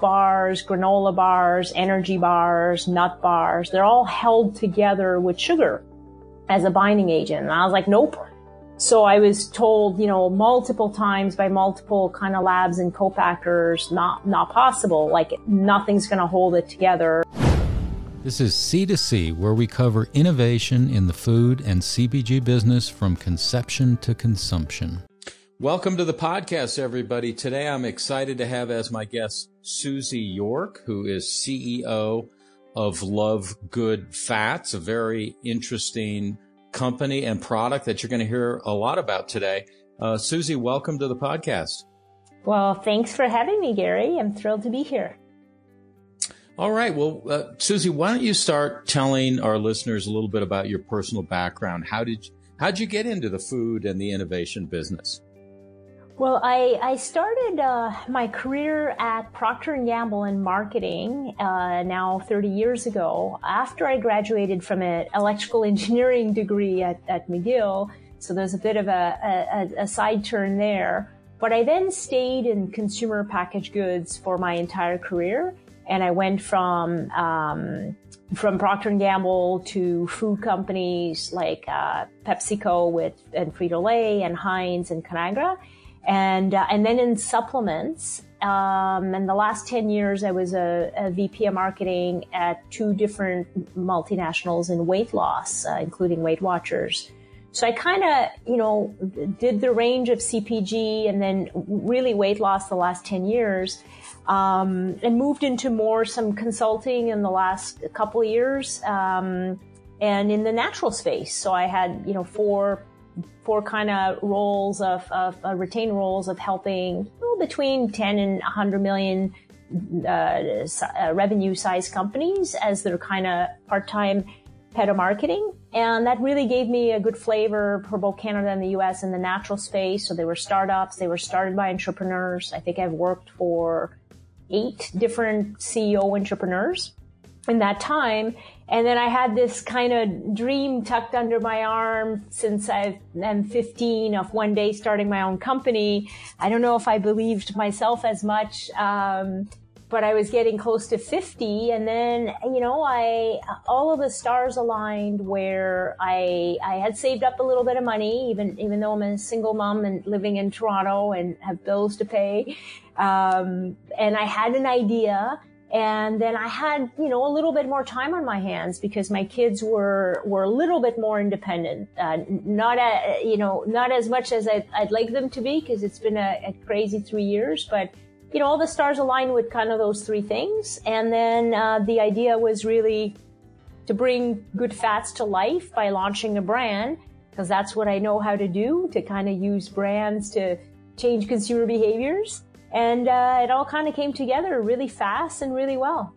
bars, granola bars, energy bars, nut bars. They're all held together with sugar as a binding agent. And I was like, nope. So I was told, you know, multiple times by multiple kind of labs and co-packers, not, not possible. Like nothing's going to hold it together. This is C2C, where we cover innovation in the food and CPG business from conception to consumption. Welcome to the podcast, everybody. Today I'm excited to have as my guest Susie York, who is CEO of Love Good Fats, a very interesting company and product that you're going to hear a lot about today. Uh, Susie, welcome to the podcast. Well, thanks for having me, Gary. I'm thrilled to be here. All right. Well, uh, Susie, why don't you start telling our listeners a little bit about your personal background? How did you, how'd you get into the food and the innovation business? Well, I, I started uh, my career at Procter & Gamble in marketing uh, now 30 years ago after I graduated from an electrical engineering degree at, at McGill. So there's a bit of a, a, a side turn there. But I then stayed in consumer packaged goods for my entire career. And I went from um, from Procter Gamble to food companies like uh, PepsiCo with and Frito Lay and Heinz and Conagra and uh, and then in supplements. Um, in the last 10 years, I was a, a, VP of marketing at two different multinationals in weight loss, uh, including Weight Watchers. So I kind of, you know, did the range of CPG and then really weight loss the last 10 years, um, and moved into more some consulting in the last couple years, um, and in the natural space. So I had, you know, four for kind of roles of, of uh, roles of helping well, between 10 and 100 million uh, uh, revenue size companies as their kind of part-time of marketing. And that really gave me a good flavor for both Canada and the US in the natural space. So they were startups. They were started by entrepreneurs. I think I've worked for eight different CEO entrepreneurs in that time. And then I had this kind of dream tucked under my arm since I am 15 of one day starting my own company. I don't know if I believed myself as much. Um, but I was getting close to 50 and then, you know, I, all of the stars aligned where I, I had saved up a little bit of money, even, even though I'm a single mom and living in Toronto and have bills to pay. Um, and I had an idea and then I had, you know, a little bit more time on my hands because my kids were, were a little bit more independent. Uh, not, a, you know, not as much as I'd, I'd like them to be because it's been a, a, crazy three years, but, you know, all the stars aligned with kind of those three things. And then, uh, the idea was really to bring good fats to life by launching a brand because that's what I know how to do to kind of use brands to change consumer behaviors and uh, it all kind of came together really fast and really well.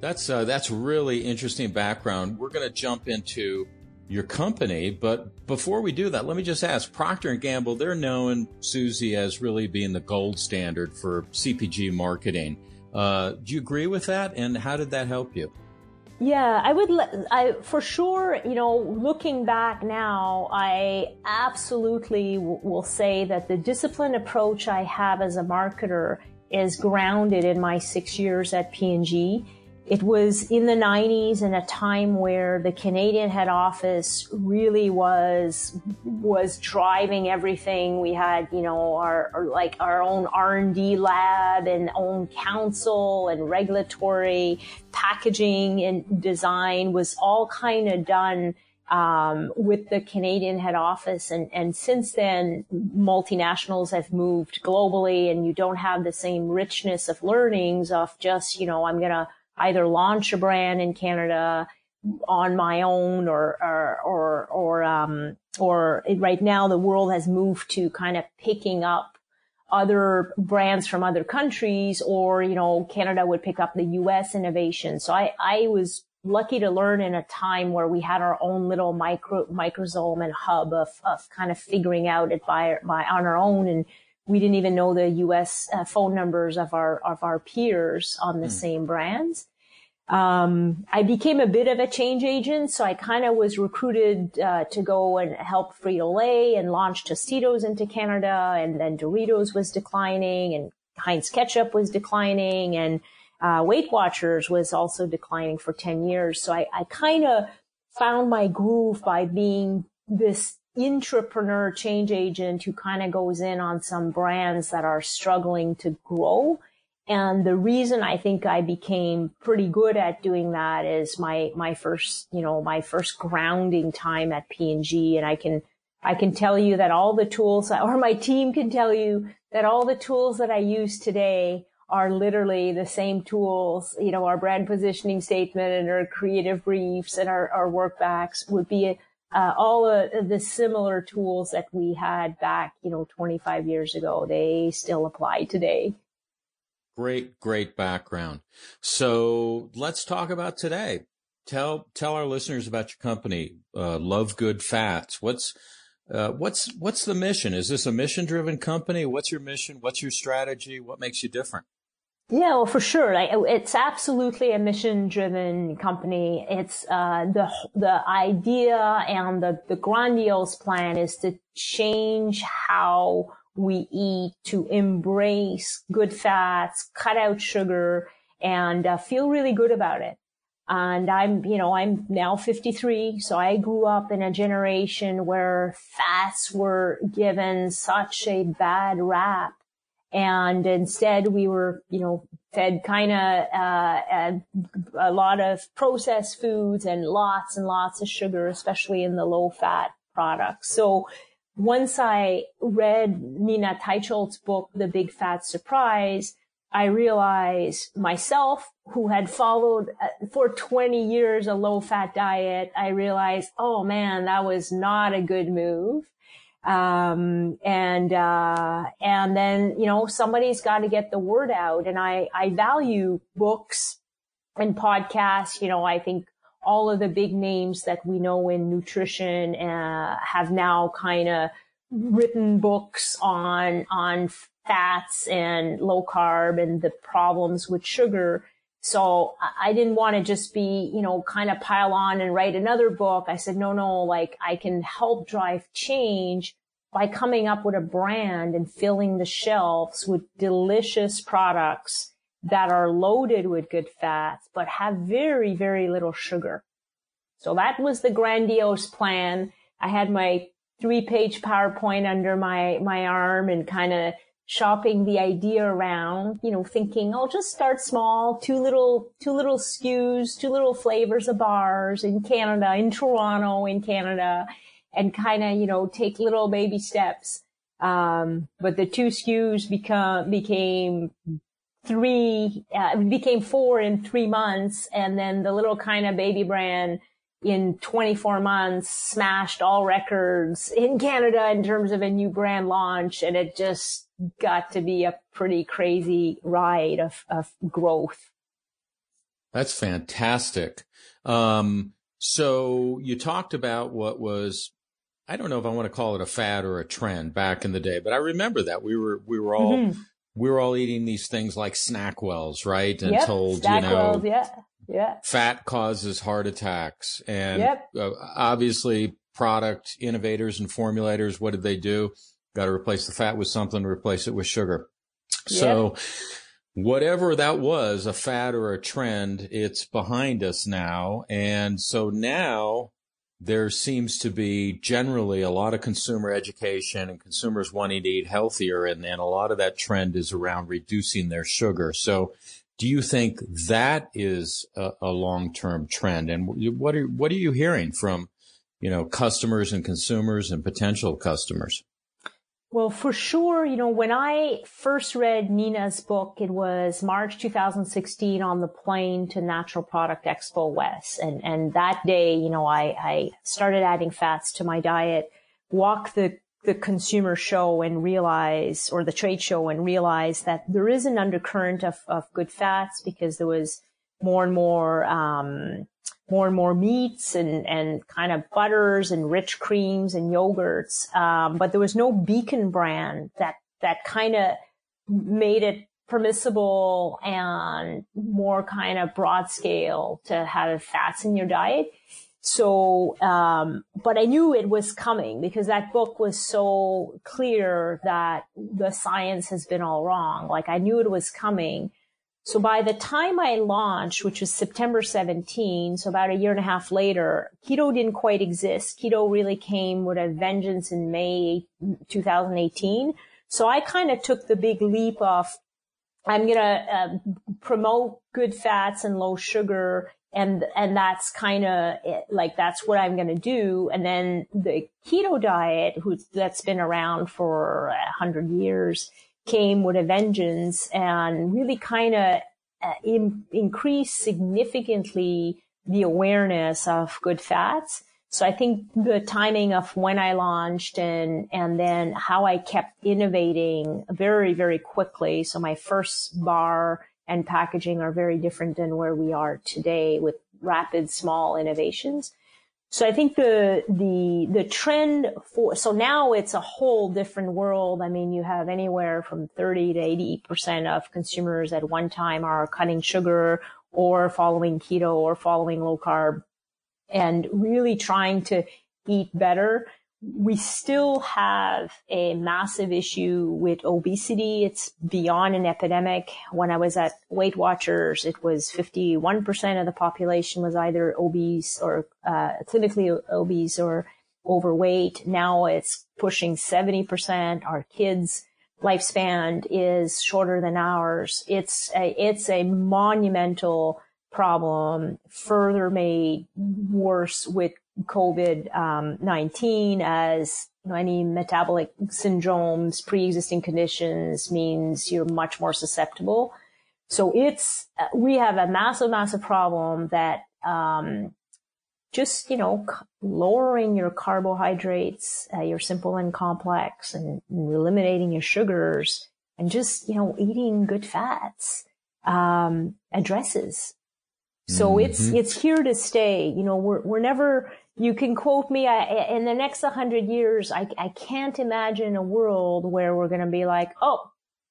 That's uh, that's really interesting background. We're going to jump into your company, but before we do that, let me just ask: Procter and Gamble, they're known, Susie, as really being the gold standard for CPG marketing. Uh, do you agree with that? And how did that help you? Yeah, I would, I, for sure, you know, looking back now, I absolutely w- will say that the disciplined approach I have as a marketer is grounded in my six years at P&G it was in the 90s in a time where the Canadian head office really was was driving everything. We had, you know, our, our like our own R&D lab and own counsel and regulatory packaging and design was all kind of done um, with the Canadian head office. And, and since then, multinationals have moved globally and you don't have the same richness of learnings of just, you know, I'm going to either launch a brand in Canada on my own or, or, or, or, um, or right now the world has moved to kind of picking up other brands from other countries or, you know, Canada would pick up the US innovation. So I, I was lucky to learn in a time where we had our own little micro, microsome and hub of, of kind of figuring out it by, by on our own. And we didn't even know the US uh, phone numbers of our, of our peers on the mm. same brands. Um, I became a bit of a change agent, so I kind of was recruited uh, to go and help Frito Lay and launch Tostitos into Canada, and then Doritos was declining, and Heinz ketchup was declining and uh, Weight Watchers was also declining for 10 years. So I, I kind of found my groove by being this intrapreneur change agent who kind of goes in on some brands that are struggling to grow. And the reason I think I became pretty good at doing that is my, my first, you know, my first grounding time at P&G. And I can, I can tell you that all the tools, or my team can tell you that all the tools that I use today are literally the same tools, you know, our brand positioning statement and our creative briefs and our, our workbacks would be uh, all of the similar tools that we had back, you know, 25 years ago. They still apply today. Great, great background. So let's talk about today. Tell tell our listeners about your company, uh, Love Good Fats. What's uh, what's what's the mission? Is this a mission driven company? What's your mission? What's your strategy? What makes you different? Yeah, well, for sure. Like, it's absolutely a mission-driven company. It's uh, the the idea and the the grandiose plan is to change how we eat, to embrace good fats, cut out sugar, and uh, feel really good about it. And I'm, you know, I'm now 53, so I grew up in a generation where fats were given such a bad rap and instead we were, you know, fed kind of uh, a lot of processed foods and lots and lots of sugar, especially in the low fat products. So once I read Nina Teicholz's book, The Big Fat Surprise, I realized myself, who had followed uh, for 20 years a low fat diet, I realized, oh man, that was not a good move. Um, and, uh, and then, you know, somebody's got to get the word out. And I, I value books and podcasts. You know, I think all of the big names that we know in nutrition, uh, have now kind of written books on, on fats and low carb and the problems with sugar. So I didn't want to just be, you know, kind of pile on and write another book. I said, no, no, like I can help drive change by coming up with a brand and filling the shelves with delicious products that are loaded with good fats, but have very, very little sugar. So that was the grandiose plan. I had my three page PowerPoint under my, my arm and kind of shopping the idea around, you know, thinking, I'll just start small, two little, two little SKUs, two little flavors of bars in Canada, in Toronto, in Canada, and kind of, you know, take little baby steps. Um, but the two SKUs become, became three, uh, became four in three months. And then the little kind of baby brand in 24 months smashed all records in Canada in terms of a new brand launch. And it just got to be a pretty crazy ride of, of growth. That's fantastic. Um, so you talked about what was, I don't know if I want to call it a fad or a trend back in the day, but I remember that we were, we were all, mm-hmm. we were all eating these things like SnackWells, right? And yep, told, you know, yeah, yeah. fat causes heart attacks and yep. uh, obviously product innovators and formulators, what did they do? Got to replace the fat with something, replace it with sugar. So whatever that was, a fad or a trend, it's behind us now. And so now there seems to be generally a lot of consumer education and consumers wanting to eat healthier. And, and a lot of that trend is around reducing their sugar. So do you think that is a, a long-term trend? And what are, what are you hearing from, you know, customers and consumers and potential customers? Well, for sure, you know, when I first read Nina's book, it was March 2016 on the plane to Natural Product Expo West. And, and that day, you know, I, I started adding fats to my diet, walked the, the consumer show and realize, or the trade show and realize that there is an undercurrent of, of good fats because there was more and more, um, more and more meats and, and kind of butters and rich creams and yogurts. Um, but there was no beacon brand that, that kind of made it permissible and more kind of broad scale to have fats in your diet. So, um, but I knew it was coming because that book was so clear that the science has been all wrong. Like I knew it was coming. So by the time I launched, which was September 17, so about a year and a half later, keto didn't quite exist. Keto really came with a vengeance in May 2018. So I kind of took the big leap of, I'm going to uh, promote good fats and low sugar. And, and that's kind of like, that's what I'm going to do. And then the keto diet, who that's been around for a hundred years, came with a vengeance and really kind of uh, in, increased significantly the awareness of good fats. So I think the timing of when I launched and, and then how I kept innovating very, very quickly. So my first bar and packaging are very different than where we are today with rapid small innovations. So I think the, the, the trend for, so now it's a whole different world. I mean, you have anywhere from 30 to 80% of consumers at one time are cutting sugar or following keto or following low carb and really trying to eat better we still have a massive issue with obesity. It's beyond an epidemic. When I was at Weight Watchers, it was 51% of the population was either obese or uh, clinically obese or overweight. Now it's pushing 70%. Our kids lifespan is shorter than ours. It's a, it's a monumental problem further made worse with COVID-19 um, as you know, any metabolic syndromes, pre-existing conditions means you're much more susceptible. So it's, uh, we have a massive, massive problem that, um, just, you know, lowering your carbohydrates, uh, your simple and complex and, and, eliminating your sugars and just, you know, eating good fats, um, addresses. So mm-hmm. it's, it's here to stay. You know, we're, we're never, you can quote me I, in the next 100 years I, I can't imagine a world where we're going to be like oh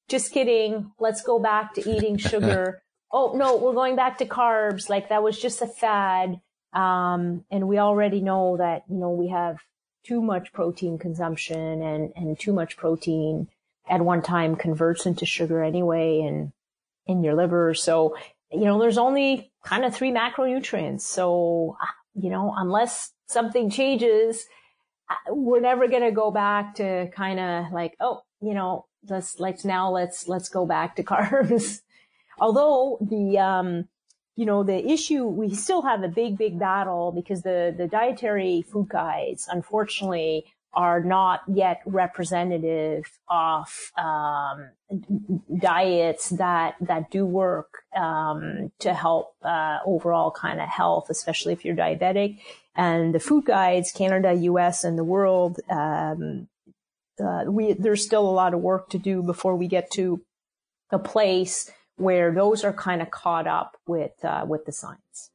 just kidding let's go back to eating sugar oh no we're going back to carbs like that was just a fad um, and we already know that you know we have too much protein consumption and and too much protein at one time converts into sugar anyway and in your liver so you know there's only kind of three macronutrients so you know unless something changes, we're never going to go back to kind of like, oh, you know, let's, let's now let's, let's go back to carbs. Although the, um, you know, the issue, we still have a big, big battle because the, the dietary food guides, unfortunately, are not yet representative of um, diets that that do work um, to help uh, overall kind of health, especially if you're diabetic. And the food guides, Canada, U.S., and the world, um, uh, we there's still a lot of work to do before we get to a place where those are kind of caught up with uh, with the science.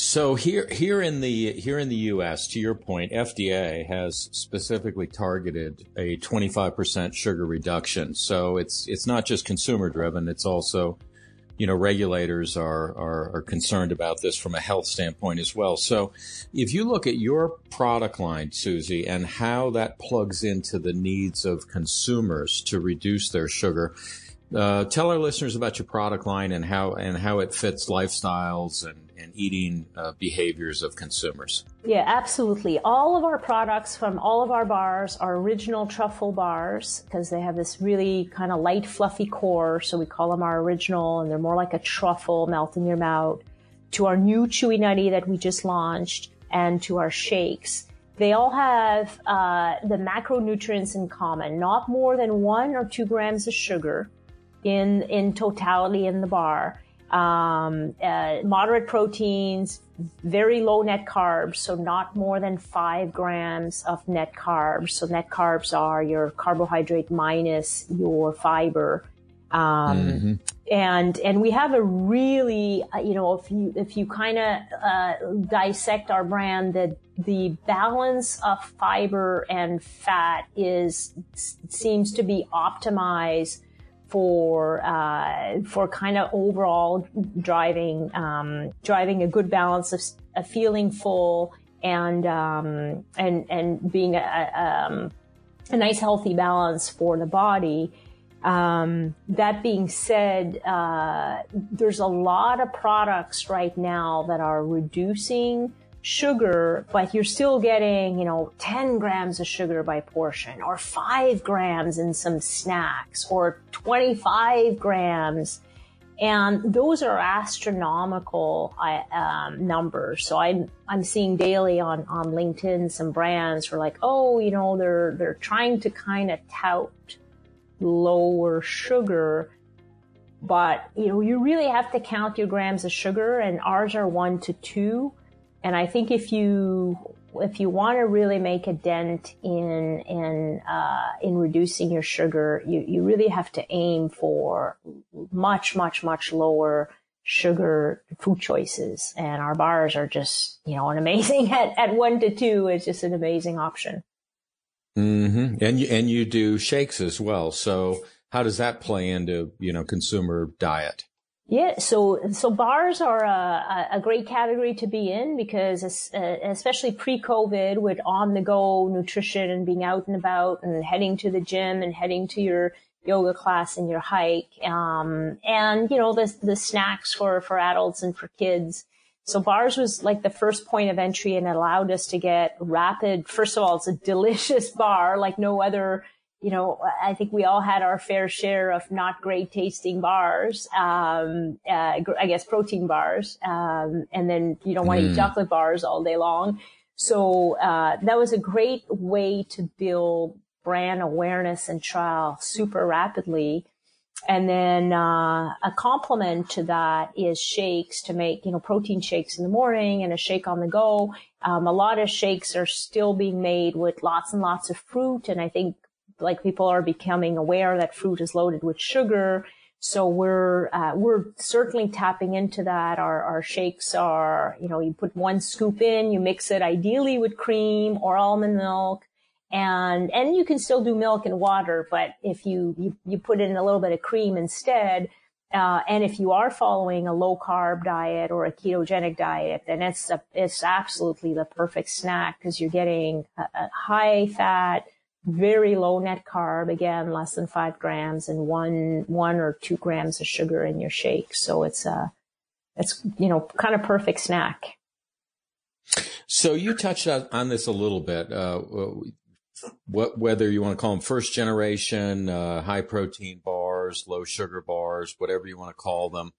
So here, here in the here in the U.S., to your point, FDA has specifically targeted a 25% sugar reduction. So it's it's not just consumer driven; it's also, you know, regulators are, are are concerned about this from a health standpoint as well. So, if you look at your product line, Susie, and how that plugs into the needs of consumers to reduce their sugar, uh, tell our listeners about your product line and how and how it fits lifestyles and and eating uh, behaviors of consumers. Yeah, absolutely. All of our products from all of our bars are original truffle bars because they have this really kind of light, fluffy core. So we call them our original and they're more like a truffle melt in your mouth. To our new chewy nutty that we just launched and to our shakes. They all have uh, the macronutrients in common, not more than one or two grams of sugar in in totality in the bar um, uh, moderate proteins, very low net carbs, so not more than five grams of net carbs. So net carbs are your carbohydrate minus your fiber. Um, mm-hmm. and, and we have a really, uh, you know, if you, if you kind of, uh, dissect our brand, that the balance of fiber and fat is, seems to be optimized for uh, for kind of overall driving um, driving a good balance of a feeling full and um, and and being a, um, a nice healthy balance for the body. Um, that being said, uh, there's a lot of products right now that are reducing sugar, but you're still getting, you know, 10 grams of sugar by portion or five grams in some snacks or 25 grams. And those are astronomical um, numbers. So I'm I'm seeing daily on on LinkedIn some brands who are like, oh, you know, they're they're trying to kind of tout lower sugar, but you know, you really have to count your grams of sugar, and ours are one to two. And I think if you if you want to really make a dent in in uh, in reducing your sugar, you you really have to aim for much much much lower sugar food choices. And our bars are just you know an amazing at at one to two. is just an amazing option. Mm-hmm. And you and you do shakes as well. So how does that play into you know consumer diet? Yeah, so so bars are a, a great category to be in because especially pre-COVID with on-the-go nutrition and being out and about and heading to the gym and heading to your yoga class and your hike, um, and you know the the snacks for for adults and for kids. So bars was like the first point of entry and allowed us to get rapid. First of all, it's a delicious bar like no other you know, I think we all had our fair share of not great tasting bars, um, uh, I guess protein bars, um, and then you don't want to mm. eat chocolate bars all day long. So uh, that was a great way to build brand awareness and trial super rapidly. And then uh, a complement to that is shakes to make, you know, protein shakes in the morning and a shake on the go. Um, a lot of shakes are still being made with lots and lots of fruit, and I think like people are becoming aware that fruit is loaded with sugar. So we're uh, we're certainly tapping into that. Our our shakes are, you know, you put one scoop in, you mix it ideally with cream or almond milk, and and you can still do milk and water, but if you you, you put in a little bit of cream instead, uh, and if you are following a low carb diet or a ketogenic diet, then it's a, it's absolutely the perfect snack because you're getting a, a high fat very low net carb, again, less than five grams and one, one or two grams of sugar in your shake. So it's a, it's, you know, kind of perfect snack. So you touched on this a little bit, uh, what, whether you want to call them first generation, uh, high protein bars, low sugar bars, whatever you want to call them.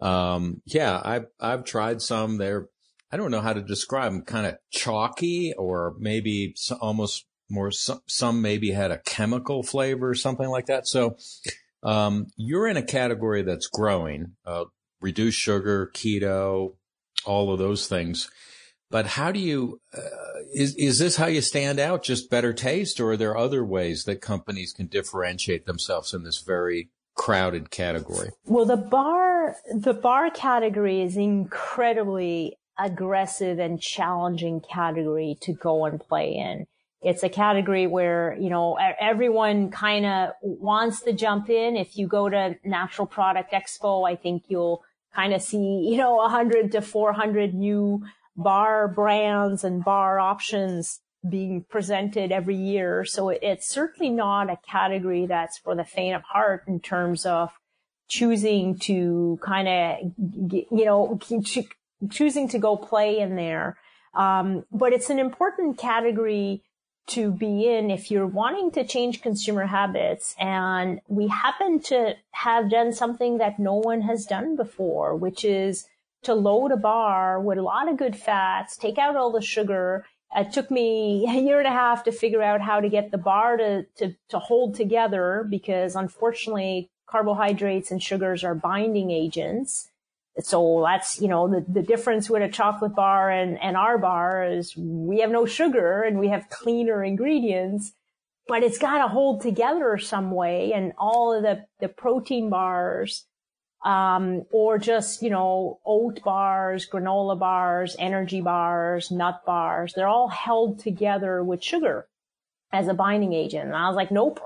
Um, yeah, I've, I've tried some. They're, I don't know how to describe them, kind of chalky or maybe almost more some, some maybe had a chemical flavor or something like that. So um, you're in a category that's growing, uh, reduced sugar, keto, all of those things. But how do you uh, is is this how you stand out? Just better taste, or are there other ways that companies can differentiate themselves in this very crowded category? Well, the bar the bar category is incredibly aggressive and challenging category to go and play in it's a category where, you know, everyone kind of wants to jump in. If you go to Natural Product Expo, I think you'll kind of see, you know, 100 to 400 new bar brands and bar options being presented every year. So it's certainly not a category that's for the faint of heart in terms of choosing to kind of, you know, choosing to go play in there. Um, but it's an important category to be in if you're wanting to change consumer habits. And we happen to have done something that no one has done before, which is to load a bar with a lot of good fats, take out all the sugar. It took me a year and a half to figure out how to get the bar to, to, to hold together because unfortunately carbohydrates and sugars are binding agents. So that's, you know, the, the difference with a chocolate bar and, and our bar is we have no sugar and we have cleaner ingredients, but it's got to hold together some way. And all of the, the protein bars, um, or just, you know, oat bars, granola bars, energy bars, nut bars, they're all held together with sugar as a binding agent. And I was like, nope,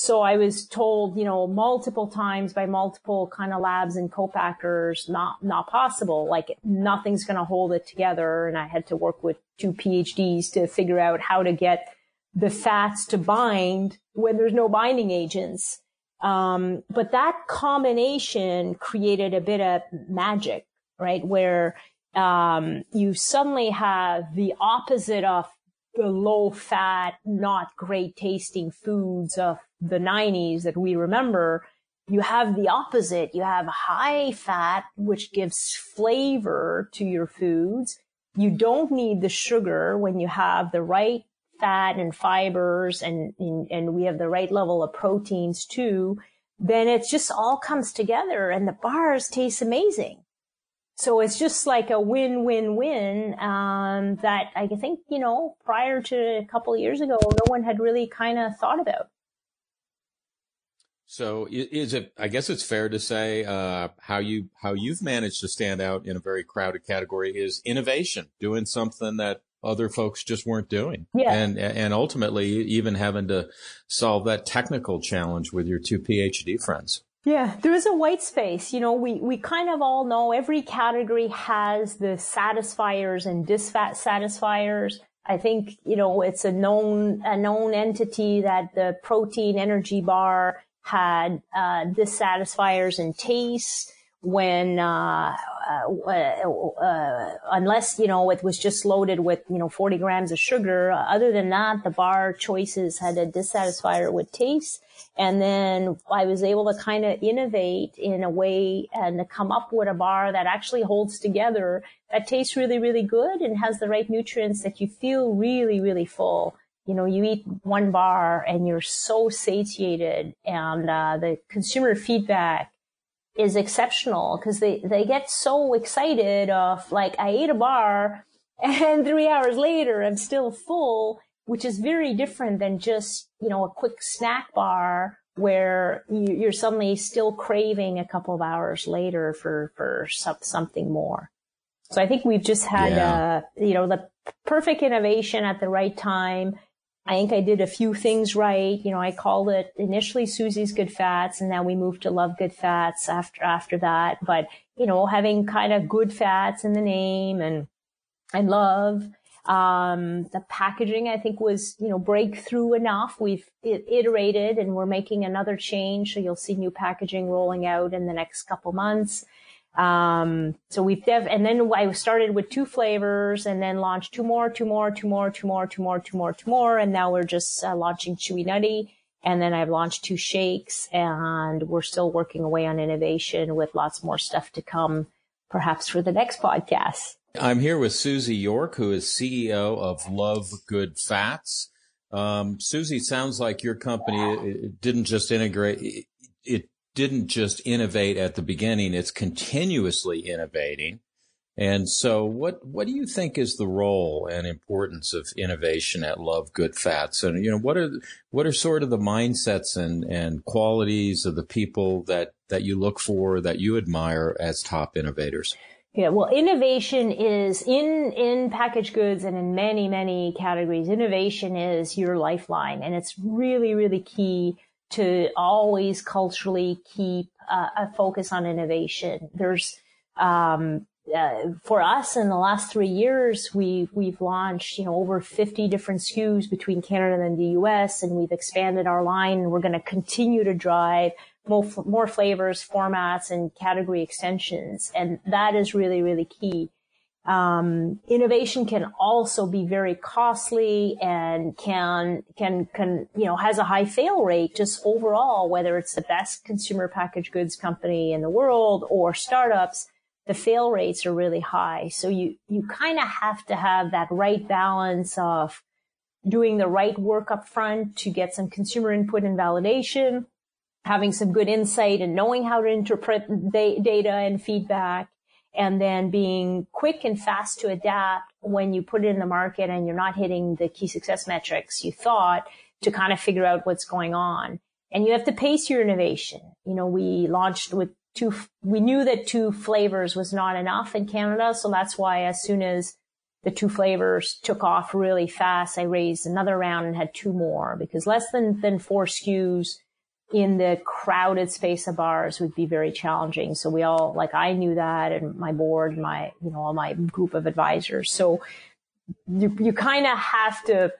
So I was told, you know, multiple times by multiple kind of labs and co-packers, not, not possible. Like nothing's going to hold it together. And I had to work with two PhDs to figure out how to get the fats to bind when there's no binding agents. Um, but that combination created a bit of magic, right? Where, um, you suddenly have the opposite of the low fat, not great tasting foods of the 90s that we remember. You have the opposite. You have high fat, which gives flavor to your foods. You don't need the sugar when you have the right fat and fibers and, and we have the right level of proteins too, then it just all comes together and the bars taste amazing. So it's just like a win-win-win um, that I think you know prior to a couple years ago, no one had really kind of thought about. So is it? I guess it's fair to say uh, how you how you've managed to stand out in a very crowded category is innovation, doing something that other folks just weren't doing. Yeah. And, and ultimately even having to solve that technical challenge with your two PhD friends. Yeah, there is a white space. You know, we, we kind of all know every category has the satisfiers and dissatisfiers. I think, you know, it's a known, a known entity that the protein energy bar had, uh, dissatisfiers and taste when, uh, uh, uh, unless, you know, it was just loaded with, you know, 40 grams of sugar. other than that, the bar choices had a dissatisfier with taste. And then I was able to kind of innovate in a way and to come up with a bar that actually holds together that tastes really, really good and has the right nutrients that you feel really, really full. You know, you eat one bar and you're so satiated and, uh, the consumer feedback is exceptional because they, they get so excited of like, I ate a bar and three hours later I'm still full, which is very different than just, you know, a quick snack bar where you, are suddenly still craving a couple of hours later for, for something more. So I think we've just had, yeah. uh, you know, the perfect innovation at the right time I think I did a few things right. You know, I called it initially Susie's Good Fats and then we moved to Love Good Fats after, after that. But, you know, having kind of good fats in the name and, and love, um, the packaging I think was, you know, breakthrough enough. We've iterated and we're making another change. So you'll see new packaging rolling out in the next couple months. Um, so we've dev, and then I started with two flavors and then launched two more, two more, two more, two more, two more, two more, two more. And now we're just uh, launching Chewy Nutty. And then I've launched two shakes and we're still working away on innovation with lots more stuff to come, perhaps for the next podcast. I'm here with Susie York, who is CEO of Love Good Fats. Um, Susie, sounds like your company didn't just integrate, it didn't just innovate at the beginning, it's continuously innovating. And so what, what do you think is the role and importance of innovation at Love Good Fats? And, you know, what are, what are sort of the mindsets and, and qualities of the people that, that you look for, that you admire as top innovators? Yeah, well, innovation is in, in packaged goods and in many, many categories. Innovation is your lifeline and it's really, really key to always culturally keep uh, a focus on innovation. There's, um, uh, for us in the last three years, we, we've launched, you know, over 50 different SKUs between Canada and the US, and we've expanded our line we're going to continue to drive more, more flavors, formats, and category extensions. And that is really, really key. Um, innovation can also be very costly and can can can you know has a high fail rate just overall whether it's the best consumer packaged goods company in the world or startups the fail rates are really high. So you you kind of have to have that right balance of doing the right work up front to get some consumer input and validation having some good insight and knowing how to interpret da- data and feedback and then being quick and fast to adapt when you put it in the market and you're not hitting the key success metrics you thought to kind of figure out what's going on. And you have to pace your innovation. You know, we launched with two, we knew that two flavors was not enough in Canada. So that's why as soon as the two flavors took off really fast, I raised another round and had two more because less than, than four SKUs in the crowded space of bars would be very challenging. So we all, like I knew that and my board, my, you know, all my group of advisors. So you, you kind of have to,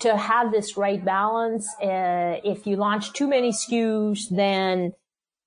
to have this right balance. Uh, if you launch too many SKUs, then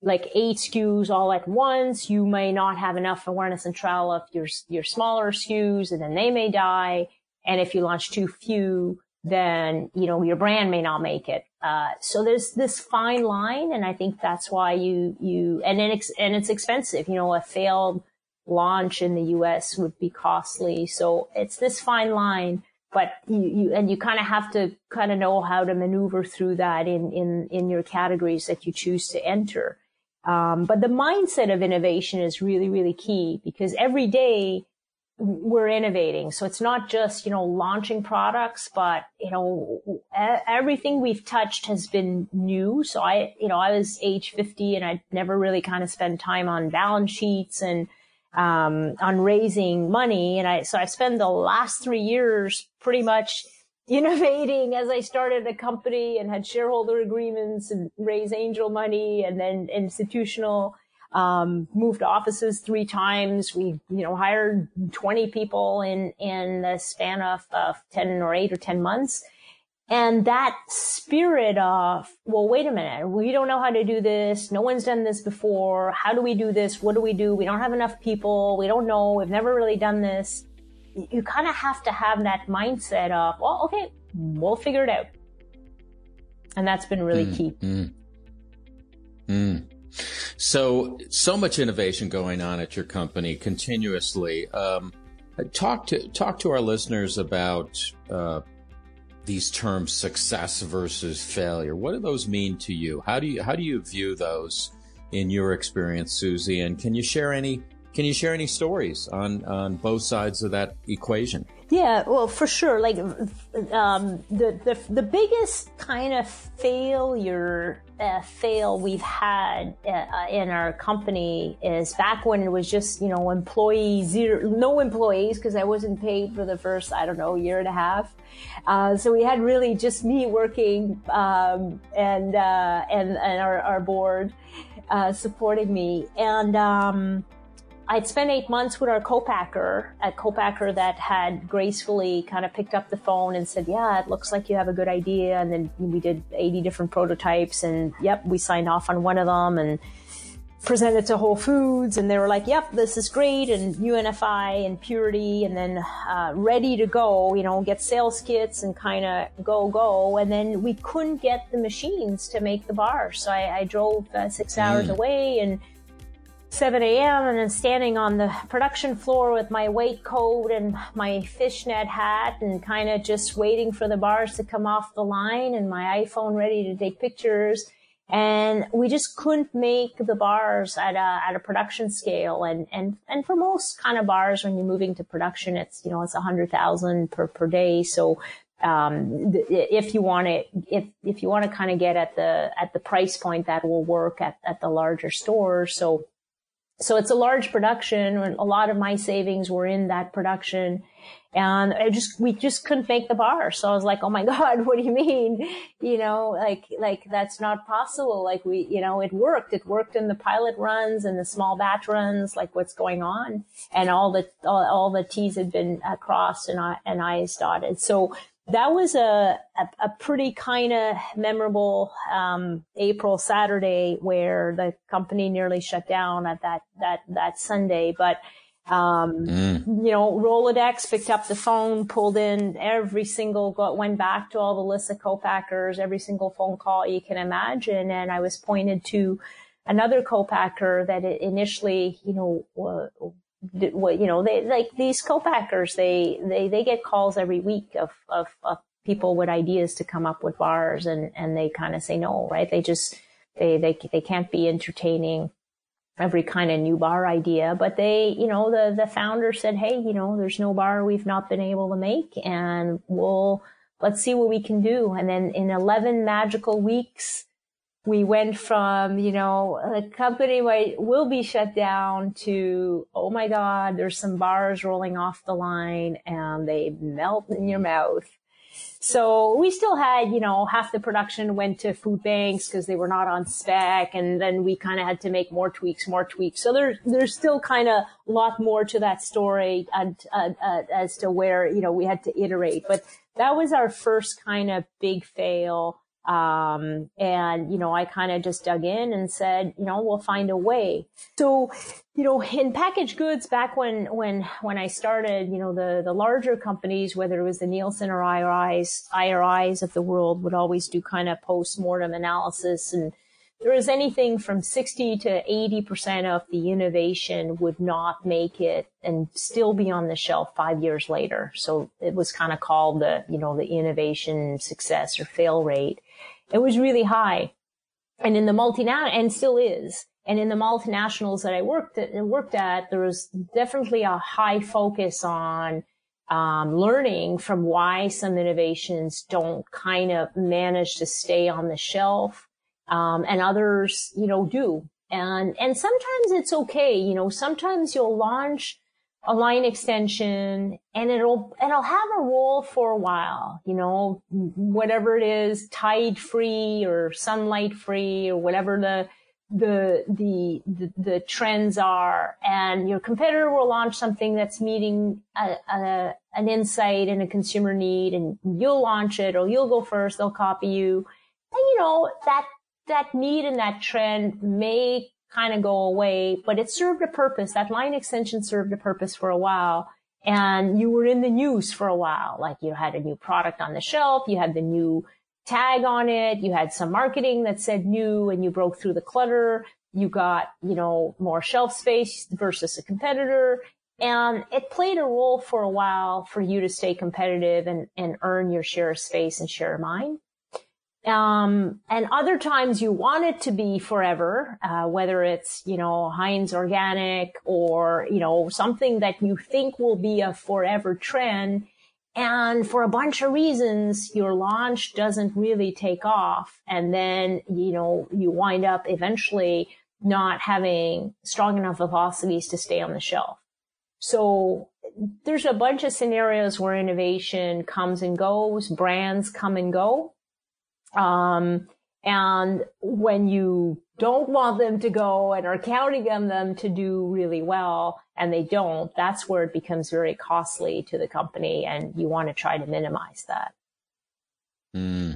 like eight SKUs all at once, you may not have enough awareness and trial of your, your smaller SKUs and then they may die. And if you launch too few, then, you know, your brand may not make it. Uh, so there's this fine line. And I think that's why you, you, and it's, and it's expensive. You know, a failed launch in the US would be costly. So it's this fine line, but you, you and you kind of have to kind of know how to maneuver through that in, in, in your categories that you choose to enter. Um, but the mindset of innovation is really, really key because every day we're innovating. So it's not just, you know, launching products, but, you know, everything we've touched has been new. So I, you know, I was age 50 and I'd never really kind of spent time on balance sheets and, um, on raising money. And I, so I spent the last three years pretty much innovating as I started a company and had shareholder agreements and raise angel money and then institutional um, moved offices three times. We, you know, hired 20 people in, in the span of, of 10 or 8 or 10 months. And that spirit of, well, wait a minute, we don't know how to do this. No one's done this before. How do we do this? What do we do? We don't have enough people. We don't know. We've never really done this. You kind of have to have that mindset of, well, okay, we'll figure it out. And that's been really mm, key. Mm, mm. So, so much innovation going on at your company continuously. Um, talk to talk to our listeners about uh, these terms: success versus failure. What do those mean to you? How do you how do you view those in your experience, Susie? And can you share any can you share any stories on on both sides of that equation? Yeah, well, for sure. Like um, the the the biggest kind of failure uh, fail we've had uh, in our company is back when it was just you know employees zero, no employees because I wasn't paid for the first I don't know year and a half. Uh, so we had really just me working um, and uh, and and our, our board uh, supporting me and. Um, I'd spent eight months with our co-packer at co-packer that had gracefully kind of picked up the phone and said, yeah, it looks like you have a good idea. And then we did 80 different prototypes and yep, we signed off on one of them and presented to Whole Foods and they were like, yep, this is great. And UNFI and purity and then uh, ready to go, you know, get sales kits and kind of go, go. And then we couldn't get the machines to make the bars. So I, I drove uh, six hours mm. away and 7 a.m. and then standing on the production floor with my weight coat and my fishnet hat and kind of just waiting for the bars to come off the line and my iPhone ready to take pictures. And we just couldn't make the bars at a, at a production scale. And, and, and for most kind of bars, when you're moving to production, it's, you know, it's a hundred thousand per, per day. So, um, if you want to, if, if you want to kind of get at the, at the price point that will work at, at the larger stores. So, so it's a large production and a lot of my savings were in that production. And I just, we just couldn't make the bar. So I was like, Oh my God, what do you mean? You know, like, like that's not possible. Like we, you know, it worked. It worked in the pilot runs and the small batch runs, like what's going on and all the, all, all the T's had been uh, crossed and I, and I's dotted. So that was a, a, a pretty kind of memorable um, April Saturday where the company nearly shut down at that that that Sunday. But um, mm. you know, Rolodex picked up the phone, pulled in every single, got, went back to all the lists of co-packers, every single phone call you can imagine, and I was pointed to another co-packer that initially, you know, you know, they like these co-packers, they, they, they get calls every week of, of, of people with ideas to come up with bars and, and they kind of say no, right? They just, they, they, they can't be entertaining every kind of new bar idea, but they, you know, the, the founder said, Hey, you know, there's no bar we've not been able to make and we'll, let's see what we can do. And then in 11 magical weeks, we went from, you know, a company might, will be shut down to, oh my God, there's some bars rolling off the line and they melt in your mouth. So we still had, you know, half the production went to food banks because they were not on spec. And then we kind of had to make more tweaks, more tweaks. So there's, there's still kind of a lot more to that story and, uh, uh, as to where, you know, we had to iterate. But that was our first kind of big fail. Um, and, you know, I kind of just dug in and said, you know, we'll find a way. So, you know, in packaged goods back when, when, when I started, you know, the, the larger companies, whether it was the Nielsen or IRIs, IRIs of the world would always do kind of post-mortem analysis and there was anything from 60 to 80% of the innovation would not make it and still be on the shelf five years later. So it was kind of called the, you know, the innovation success or fail rate. It was really high. And in the multinational, and still is. And in the multinationals that I worked at, worked at, there was definitely a high focus on um, learning from why some innovations don't kind of manage to stay on the shelf um, and others, you know, do. And, and sometimes it's okay. You know, sometimes you'll launch a line extension and it'll, it'll have a role for a while, you know, whatever it is, tide free or sunlight free or whatever the, the, the, the, the, trends are and your competitor will launch something that's meeting a, a, an insight and a consumer need and you'll launch it or you'll go first, they'll copy you. And you know, that that need and that trend may kind of go away, but it served a purpose. That line extension served a purpose for a while. And you were in the news for a while. Like you had a new product on the shelf, you had the new tag on it, you had some marketing that said new and you broke through the clutter. You got, you know, more shelf space versus a competitor. And it played a role for a while for you to stay competitive and, and earn your share of space and share of mind. Um, and other times you want it to be forever, uh, whether it's, you know, Heinz organic or, you know, something that you think will be a forever trend. And for a bunch of reasons, your launch doesn't really take off. And then, you know, you wind up eventually not having strong enough velocities to stay on the shelf. So there's a bunch of scenarios where innovation comes and goes, brands come and go. Um, and when you don't want them to go and are counting on them to do really well and they don't, that's where it becomes very costly to the company and you want to try to minimize that. Hmm.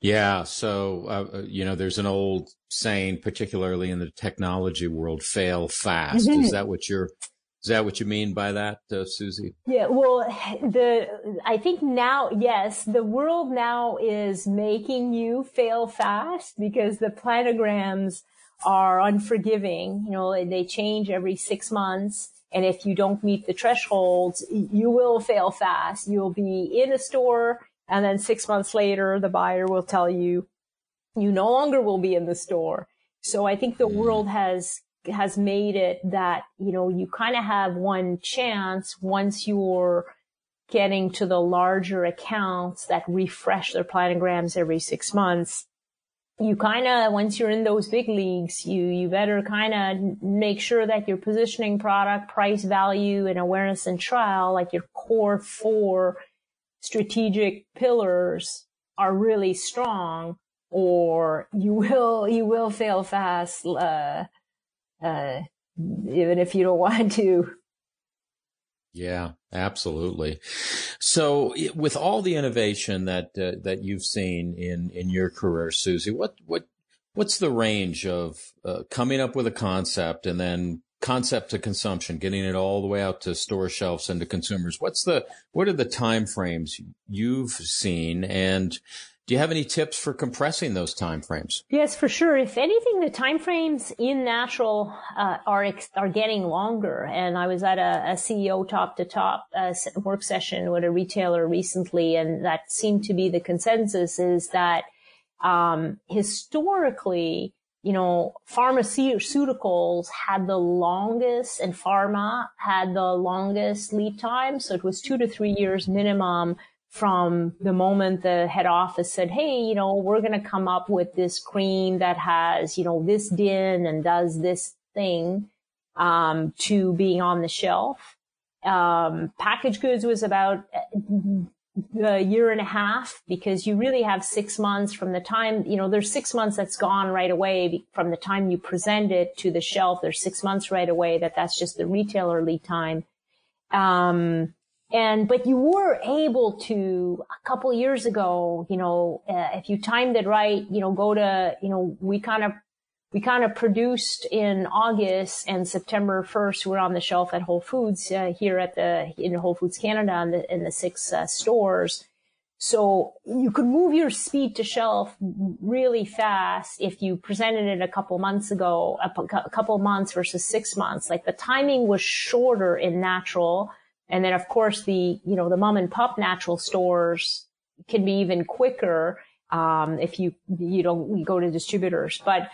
Yeah. So, uh, uh, you know, there's an old saying, particularly in the technology world, fail fast. Is that what you're is that what you mean by that, uh, Susie? Yeah, well, the I think now, yes, the world now is making you fail fast because the planograms are unforgiving. You know, they change every six months. And if you don't meet the thresholds, you will fail fast. You'll be in a store and then six months later, the buyer will tell you you no longer will be in the store. So I think the mm. world has has made it that, you know, you kind of have one chance once you're getting to the larger accounts that refresh their planograms every six months. You kind of, once you're in those big leagues, you, you better kind of make sure that your positioning product, price, value, and awareness and trial, like your core four strategic pillars are really strong or you will, you will fail fast, uh, uh, even if you don't want to. Yeah, absolutely. So, with all the innovation that uh, that you've seen in in your career, Susie, what what what's the range of uh, coming up with a concept and then concept to consumption, getting it all the way out to store shelves and to consumers? What's the what are the time frames you've seen and do you have any tips for compressing those timeframes? Yes, for sure. If anything, the timeframes in natural uh, are are getting longer. And I was at a, a CEO top to top uh, work session with a retailer recently, and that seemed to be the consensus: is that um, historically, you know, pharmaceuticals had the longest, and pharma had the longest lead time, so it was two to three years minimum from the moment the head office said, Hey, you know, we're going to come up with this cream that has, you know, this din and does this thing, um, to being on the shelf. Um, packaged goods was about a year and a half because you really have six months from the time, you know, there's six months that's gone right away from the time you present it to the shelf. There's six months right away that that's just the retailer lead time. Um, and, but you were able to a couple years ago, you know, uh, if you timed it right, you know, go to, you know, we kind of we kind of produced in August and September 1st. We're on the shelf at Whole Foods uh, here at the in Whole Foods Canada in the, in the six uh, stores. So you could move your speed to shelf really fast if you presented it a couple months ago, a, a couple months versus six months. Like the timing was shorter in natural. And then of course the, you know, the mom and pop natural stores can be even quicker, um, if you, you don't go to distributors. But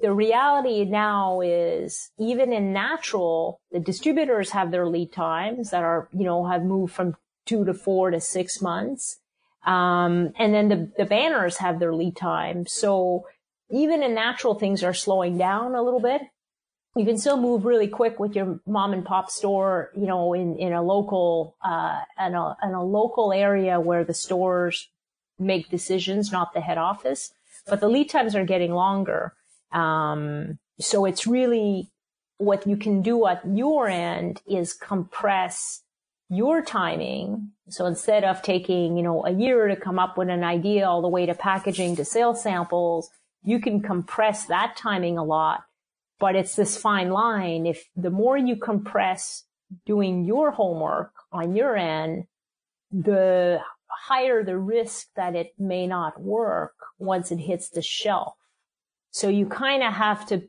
the reality now is even in natural, the distributors have their lead times that are, you know, have moved from two to four to six months. Um, and then the, the banners have their lead time. So even in natural, things are slowing down a little bit. You can still move really quick with your mom and pop store, you know, in, in a local, uh, in a, in a local area where the stores make decisions, not the head office. But the lead times are getting longer. Um, so it's really what you can do at your end is compress your timing. So instead of taking, you know, a year to come up with an idea all the way to packaging to sales samples, you can compress that timing a lot. But it's this fine line. If the more you compress doing your homework on your end, the higher the risk that it may not work once it hits the shelf. So you kind of have to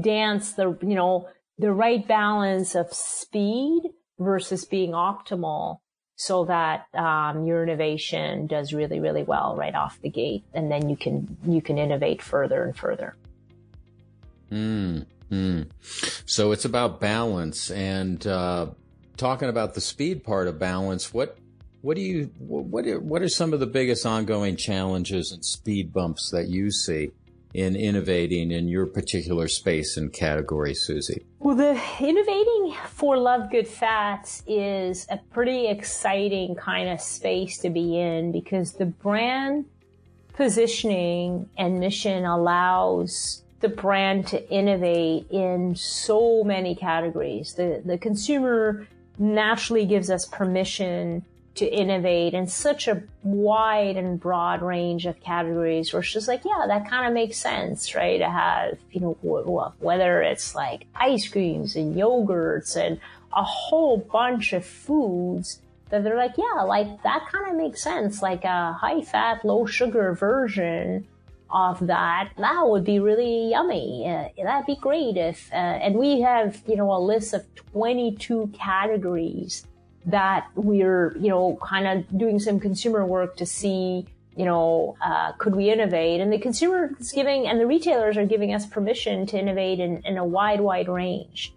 dance the, you know, the right balance of speed versus being optimal so that um, your innovation does really, really well right off the gate. And then you can, you can innovate further and further. Mm, mm. So it's about balance and, uh, talking about the speed part of balance. What, what do you, what are, what are some of the biggest ongoing challenges and speed bumps that you see? in innovating in your particular space and category, Susie? Well, the innovating for Love Good Fats is a pretty exciting kind of space to be in because the brand positioning and mission allows the brand to innovate in so many categories. The, the consumer naturally gives us permission to innovate in such a wide and broad range of categories where it's just like, yeah, that kind of makes sense, right? To have, you know, whether it's like ice creams and yogurts and a whole bunch of foods that they're like, yeah, like that kind of makes sense. Like a high fat, low sugar version of that, that would be really yummy. Uh, that'd be great if, uh, and we have, you know, a list of 22 categories that we're, you know, kind of doing some consumer work to see, you know, uh, could we innovate? And the consumer is giving, and the retailers are giving us permission to innovate in, in a wide, wide range.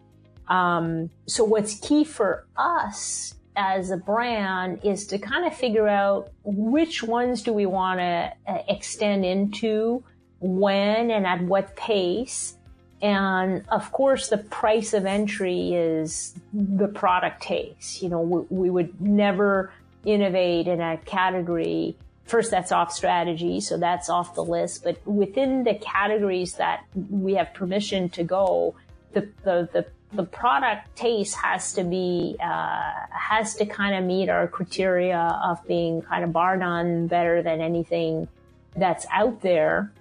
Um, so what's key for us as a brand is to kind of figure out which ones do we want to uh, extend into, when and at what pace, and of course, the price of entry is the product taste. You know, we, we, would never innovate in a category. First, that's off strategy, so that's off the list. But within the categories that we have permission to go, the the the, the product taste has to be uh, has to kind of meet our criteria of being kind of bar none better than anything that's out there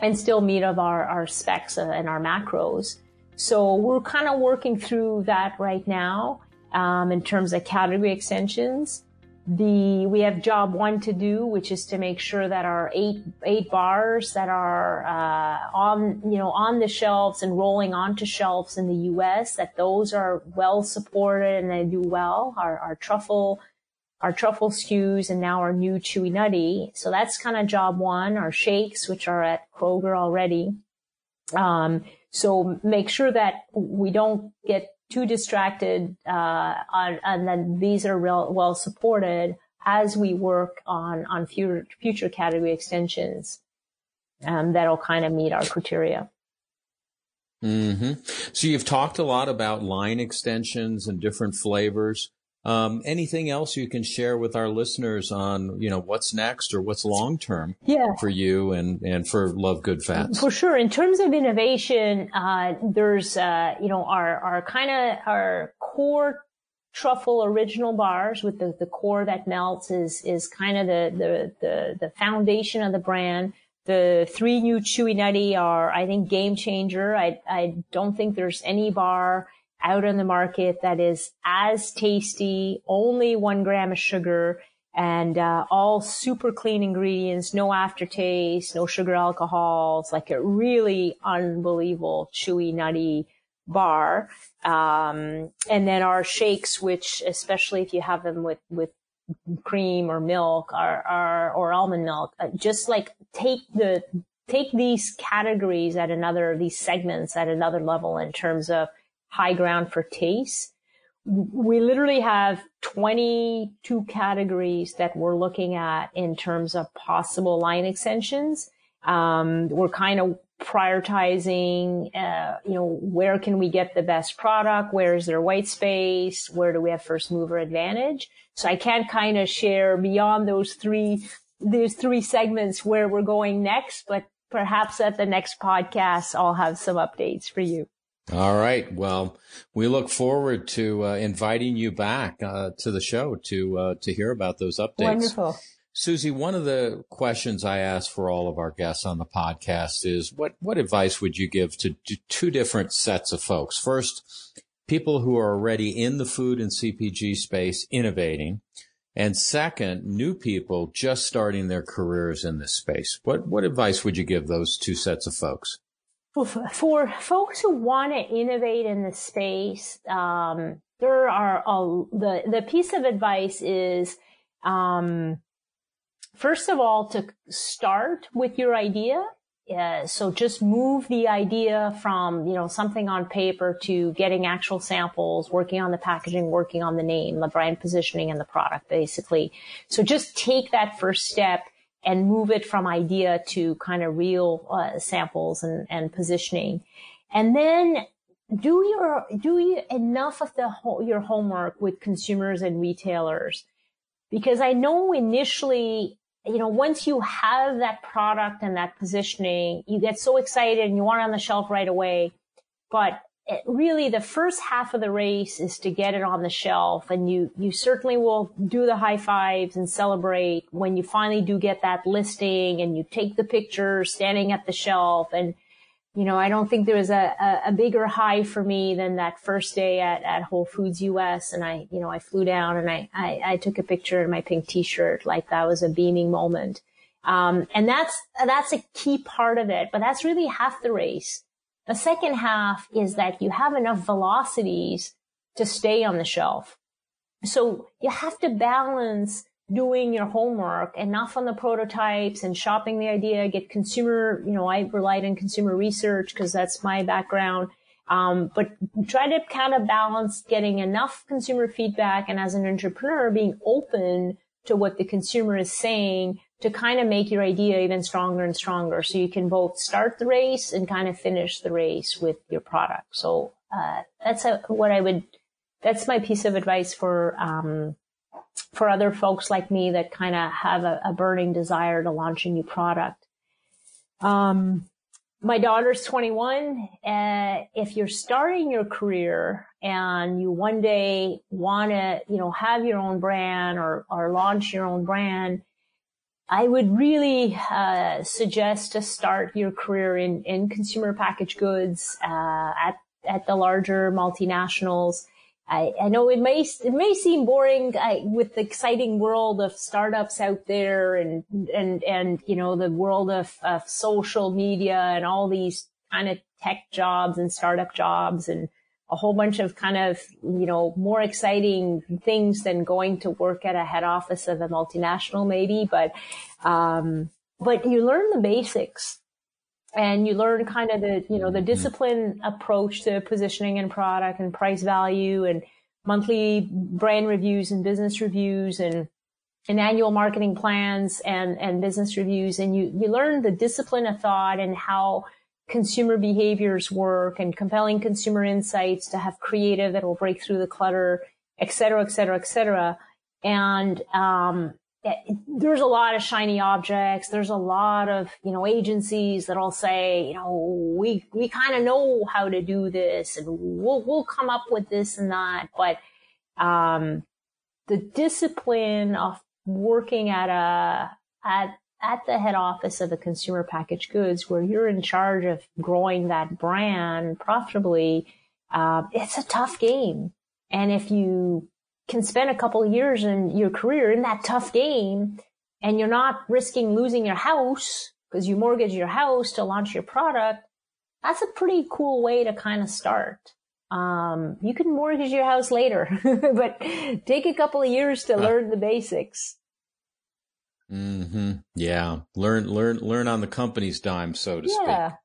and still meet of our, our specs and our macros. So we're kind of working through that right now um, in terms of category extensions. The we have job one to do, which is to make sure that our eight eight bars that are uh, on you know on the shelves and rolling onto shelves in the U.S. that those are well supported and they do well. Our, our truffle our truffle SKUs and now our new chewy nutty. So that's kind of job one. Our shakes, which are at Kroger already. Um, so make sure that we don't get too distracted, uh, on, and then these are real, well supported as we work on, on future, future category extensions. Um, that'll kind of meet our criteria. Mm-hmm. So you've talked a lot about line extensions and different flavors. Um, anything else you can share with our listeners on, you know, what's next or what's long term yeah. for you and, and for Love Good Fats? For sure. In terms of innovation, uh, there's, uh, you know, our, our kind of, our core truffle original bars with the, the core that melts is, is kind of the, the, the, the foundation of the brand. The three new chewy nutty are, I think, game changer. I, I don't think there's any bar out on the market that is as tasty, only one gram of sugar, and uh, all super clean ingredients, no aftertaste, no sugar alcohols, like a really unbelievable chewy nutty bar. Um, and then our shakes, which especially if you have them with with cream or milk or, or, or almond milk, uh, just like take the take these categories at another these segments at another level in terms of high ground for taste. We literally have 22 categories that we're looking at in terms of possible line extensions. Um, we're kind of prioritizing, uh, you know, where can we get the best product? Where is there white space? Where do we have first mover advantage? So I can't kind of share beyond those three, those three segments where we're going next, but perhaps at the next podcast, I'll have some updates for you. All right. Well, we look forward to uh, inviting you back uh, to the show to uh, to hear about those updates. Wonderful. Susie, one of the questions I ask for all of our guests on the podcast is what what advice would you give to, to two different sets of folks? First, people who are already in the food and CPG space innovating, and second, new people just starting their careers in this space. What what advice would you give those two sets of folks? For folks who want to innovate in the space, um, there are a, the the piece of advice is um, first of all to start with your idea. Uh, so just move the idea from you know something on paper to getting actual samples, working on the packaging, working on the name, the brand positioning, and the product basically. So just take that first step and move it from idea to kind of real uh, samples and, and positioning. And then do your, do you enough of the whole, your homework with consumers and retailers. Because I know initially, you know, once you have that product and that positioning, you get so excited and you want it on the shelf right away. But it, really the first half of the race is to get it on the shelf and you, you certainly will do the high fives and celebrate when you finally do get that listing and you take the picture standing at the shelf. And, you know, I don't think there was a, a, a bigger high for me than that first day at, at Whole Foods US. And I, you know, I flew down and I, I, I took a picture in my pink t-shirt. Like that was a beaming moment. Um, and that's, that's a key part of it, but that's really half the race the second half is that you have enough velocities to stay on the shelf. So you have to balance doing your homework enough on the prototypes and shopping the idea, get consumer, you know, I relied on consumer research because that's my background. Um, but try to kind of balance getting enough consumer feedback and as an entrepreneur being open to what the consumer is saying to kind of make your idea even stronger and stronger. So you can both start the race and kind of finish the race with your product. So, uh, that's a, what I would, that's my piece of advice for, um, for other folks like me that kind of have a, a, burning desire to launch a new product. Um, my daughter's 21. Uh, if you're starting your career and you one day want to, you know, have your own brand or, or launch your own brand, I would really uh, suggest to start your career in, in consumer packaged goods uh, at at the larger multinationals. I, I, know it may it may seem boring I, with the exciting world of startups out there and and and you know the world of, of social media and all these kind of tech jobs and startup jobs and a whole bunch of kind of, you know, more exciting things than going to work at a head office of a multinational maybe, but, um, but you learn the basics and you learn kind of the, you know, the mm-hmm. discipline approach to positioning and product and price value and monthly brand reviews and business reviews and, and annual marketing plans and, and business reviews. And you, you learn the discipline of thought and how, consumer behaviors work and compelling consumer insights to have creative that will break through the clutter et cetera, et cetera, et cetera. And, um, there's a lot of shiny objects. There's a lot of, you know, agencies that'll say, you know, we, we kind of know how to do this and we'll, we'll come up with this and that. But, um, the discipline of working at a, at, at the head office of a consumer packaged goods where you're in charge of growing that brand profitably, uh, it's a tough game. And if you can spend a couple of years in your career in that tough game and you're not risking losing your house because you mortgage your house to launch your product, that's a pretty cool way to kind of start. Um, you can mortgage your house later, but take a couple of years to learn the basics. Mm-hmm. Yeah. Learn, learn, learn on the company's dime, so to yeah. speak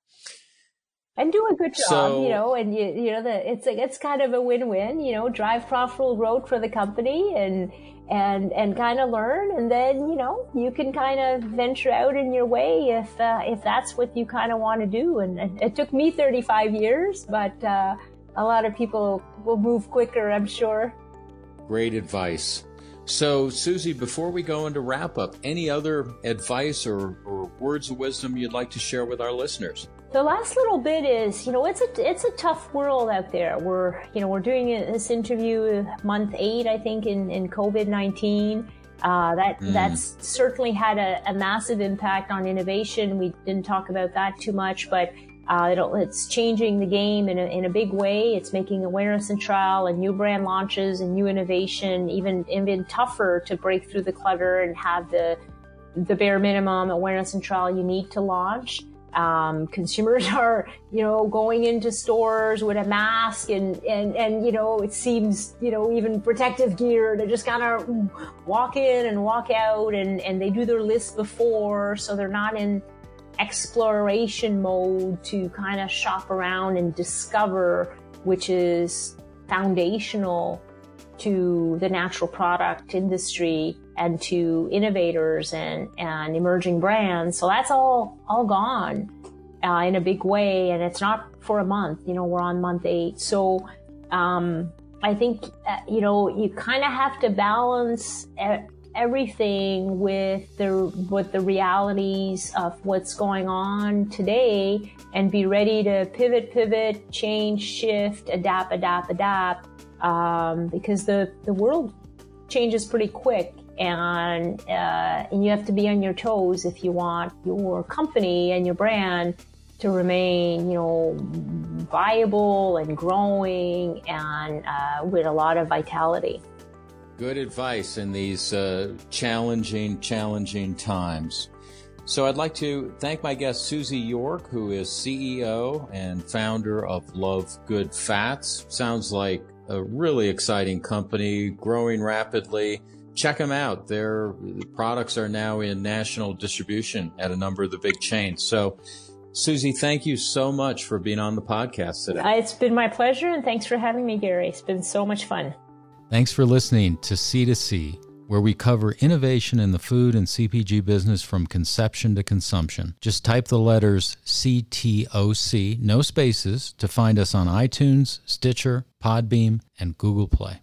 and do a good job, so, you know, and you, you know, the, it's, it's kind of a win-win, you know, drive profitable growth for the company and, and, and kind of learn. And then, you know, you can kind of venture out in your way if, uh, if that's what you kind of want to do. And it, it, took me 35 years, but, uh, a lot of people will move quicker, I'm sure. Great advice. So, Susie, before we go into wrap up, any other advice or, or words of wisdom you'd like to share with our listeners? The last little bit is, you know, it's a it's a tough world out there. We're, you know, we're doing this interview month eight, I think, in in COVID nineteen. Uh, that mm. that's certainly had a, a, massive impact on innovation. We didn't talk about that too much, but uh, it's changing the game in a, in a big way. It's making awareness and trial and new brand launches and new innovation even even tougher to break through the clutter and have the the bare minimum awareness and trial you need to launch. Um, consumers are, you know, going into stores with a mask and, and, and, you know, it seems, you know, even protective gear to just kind of walk in and walk out and, and they do their list before. So they're not in exploration mode to kind of shop around and discover, which is foundational to the natural product industry and to innovators and, and emerging brands. So that's all, all gone uh, in a big way. And it's not for a month, you know, we're on month eight. So, um, I think, uh, you know, you kind of have to balance everything with the, with the realities of what's going on today and be ready to pivot, pivot, change, shift, adapt, adapt, adapt. Um, because the, the world changes pretty quick and uh, and you have to be on your toes if you want your company and your brand to remain, you know, viable and growing and uh, with a lot of vitality. Good advice in these uh, challenging, challenging times. So I'd like to thank my guest Susie York, who is CEO and founder of Love Good Fats. Sounds like a really exciting company, growing rapidly check them out. Their products are now in national distribution at a number of the big chains. So, Susie, thank you so much for being on the podcast today. Uh, it's been my pleasure, and thanks for having me, Gary. It's been so much fun. Thanks for listening to C2C, where we cover innovation in the food and CPG business from conception to consumption. Just type the letters CTOC, no spaces, to find us on iTunes, Stitcher, Podbean, and Google Play.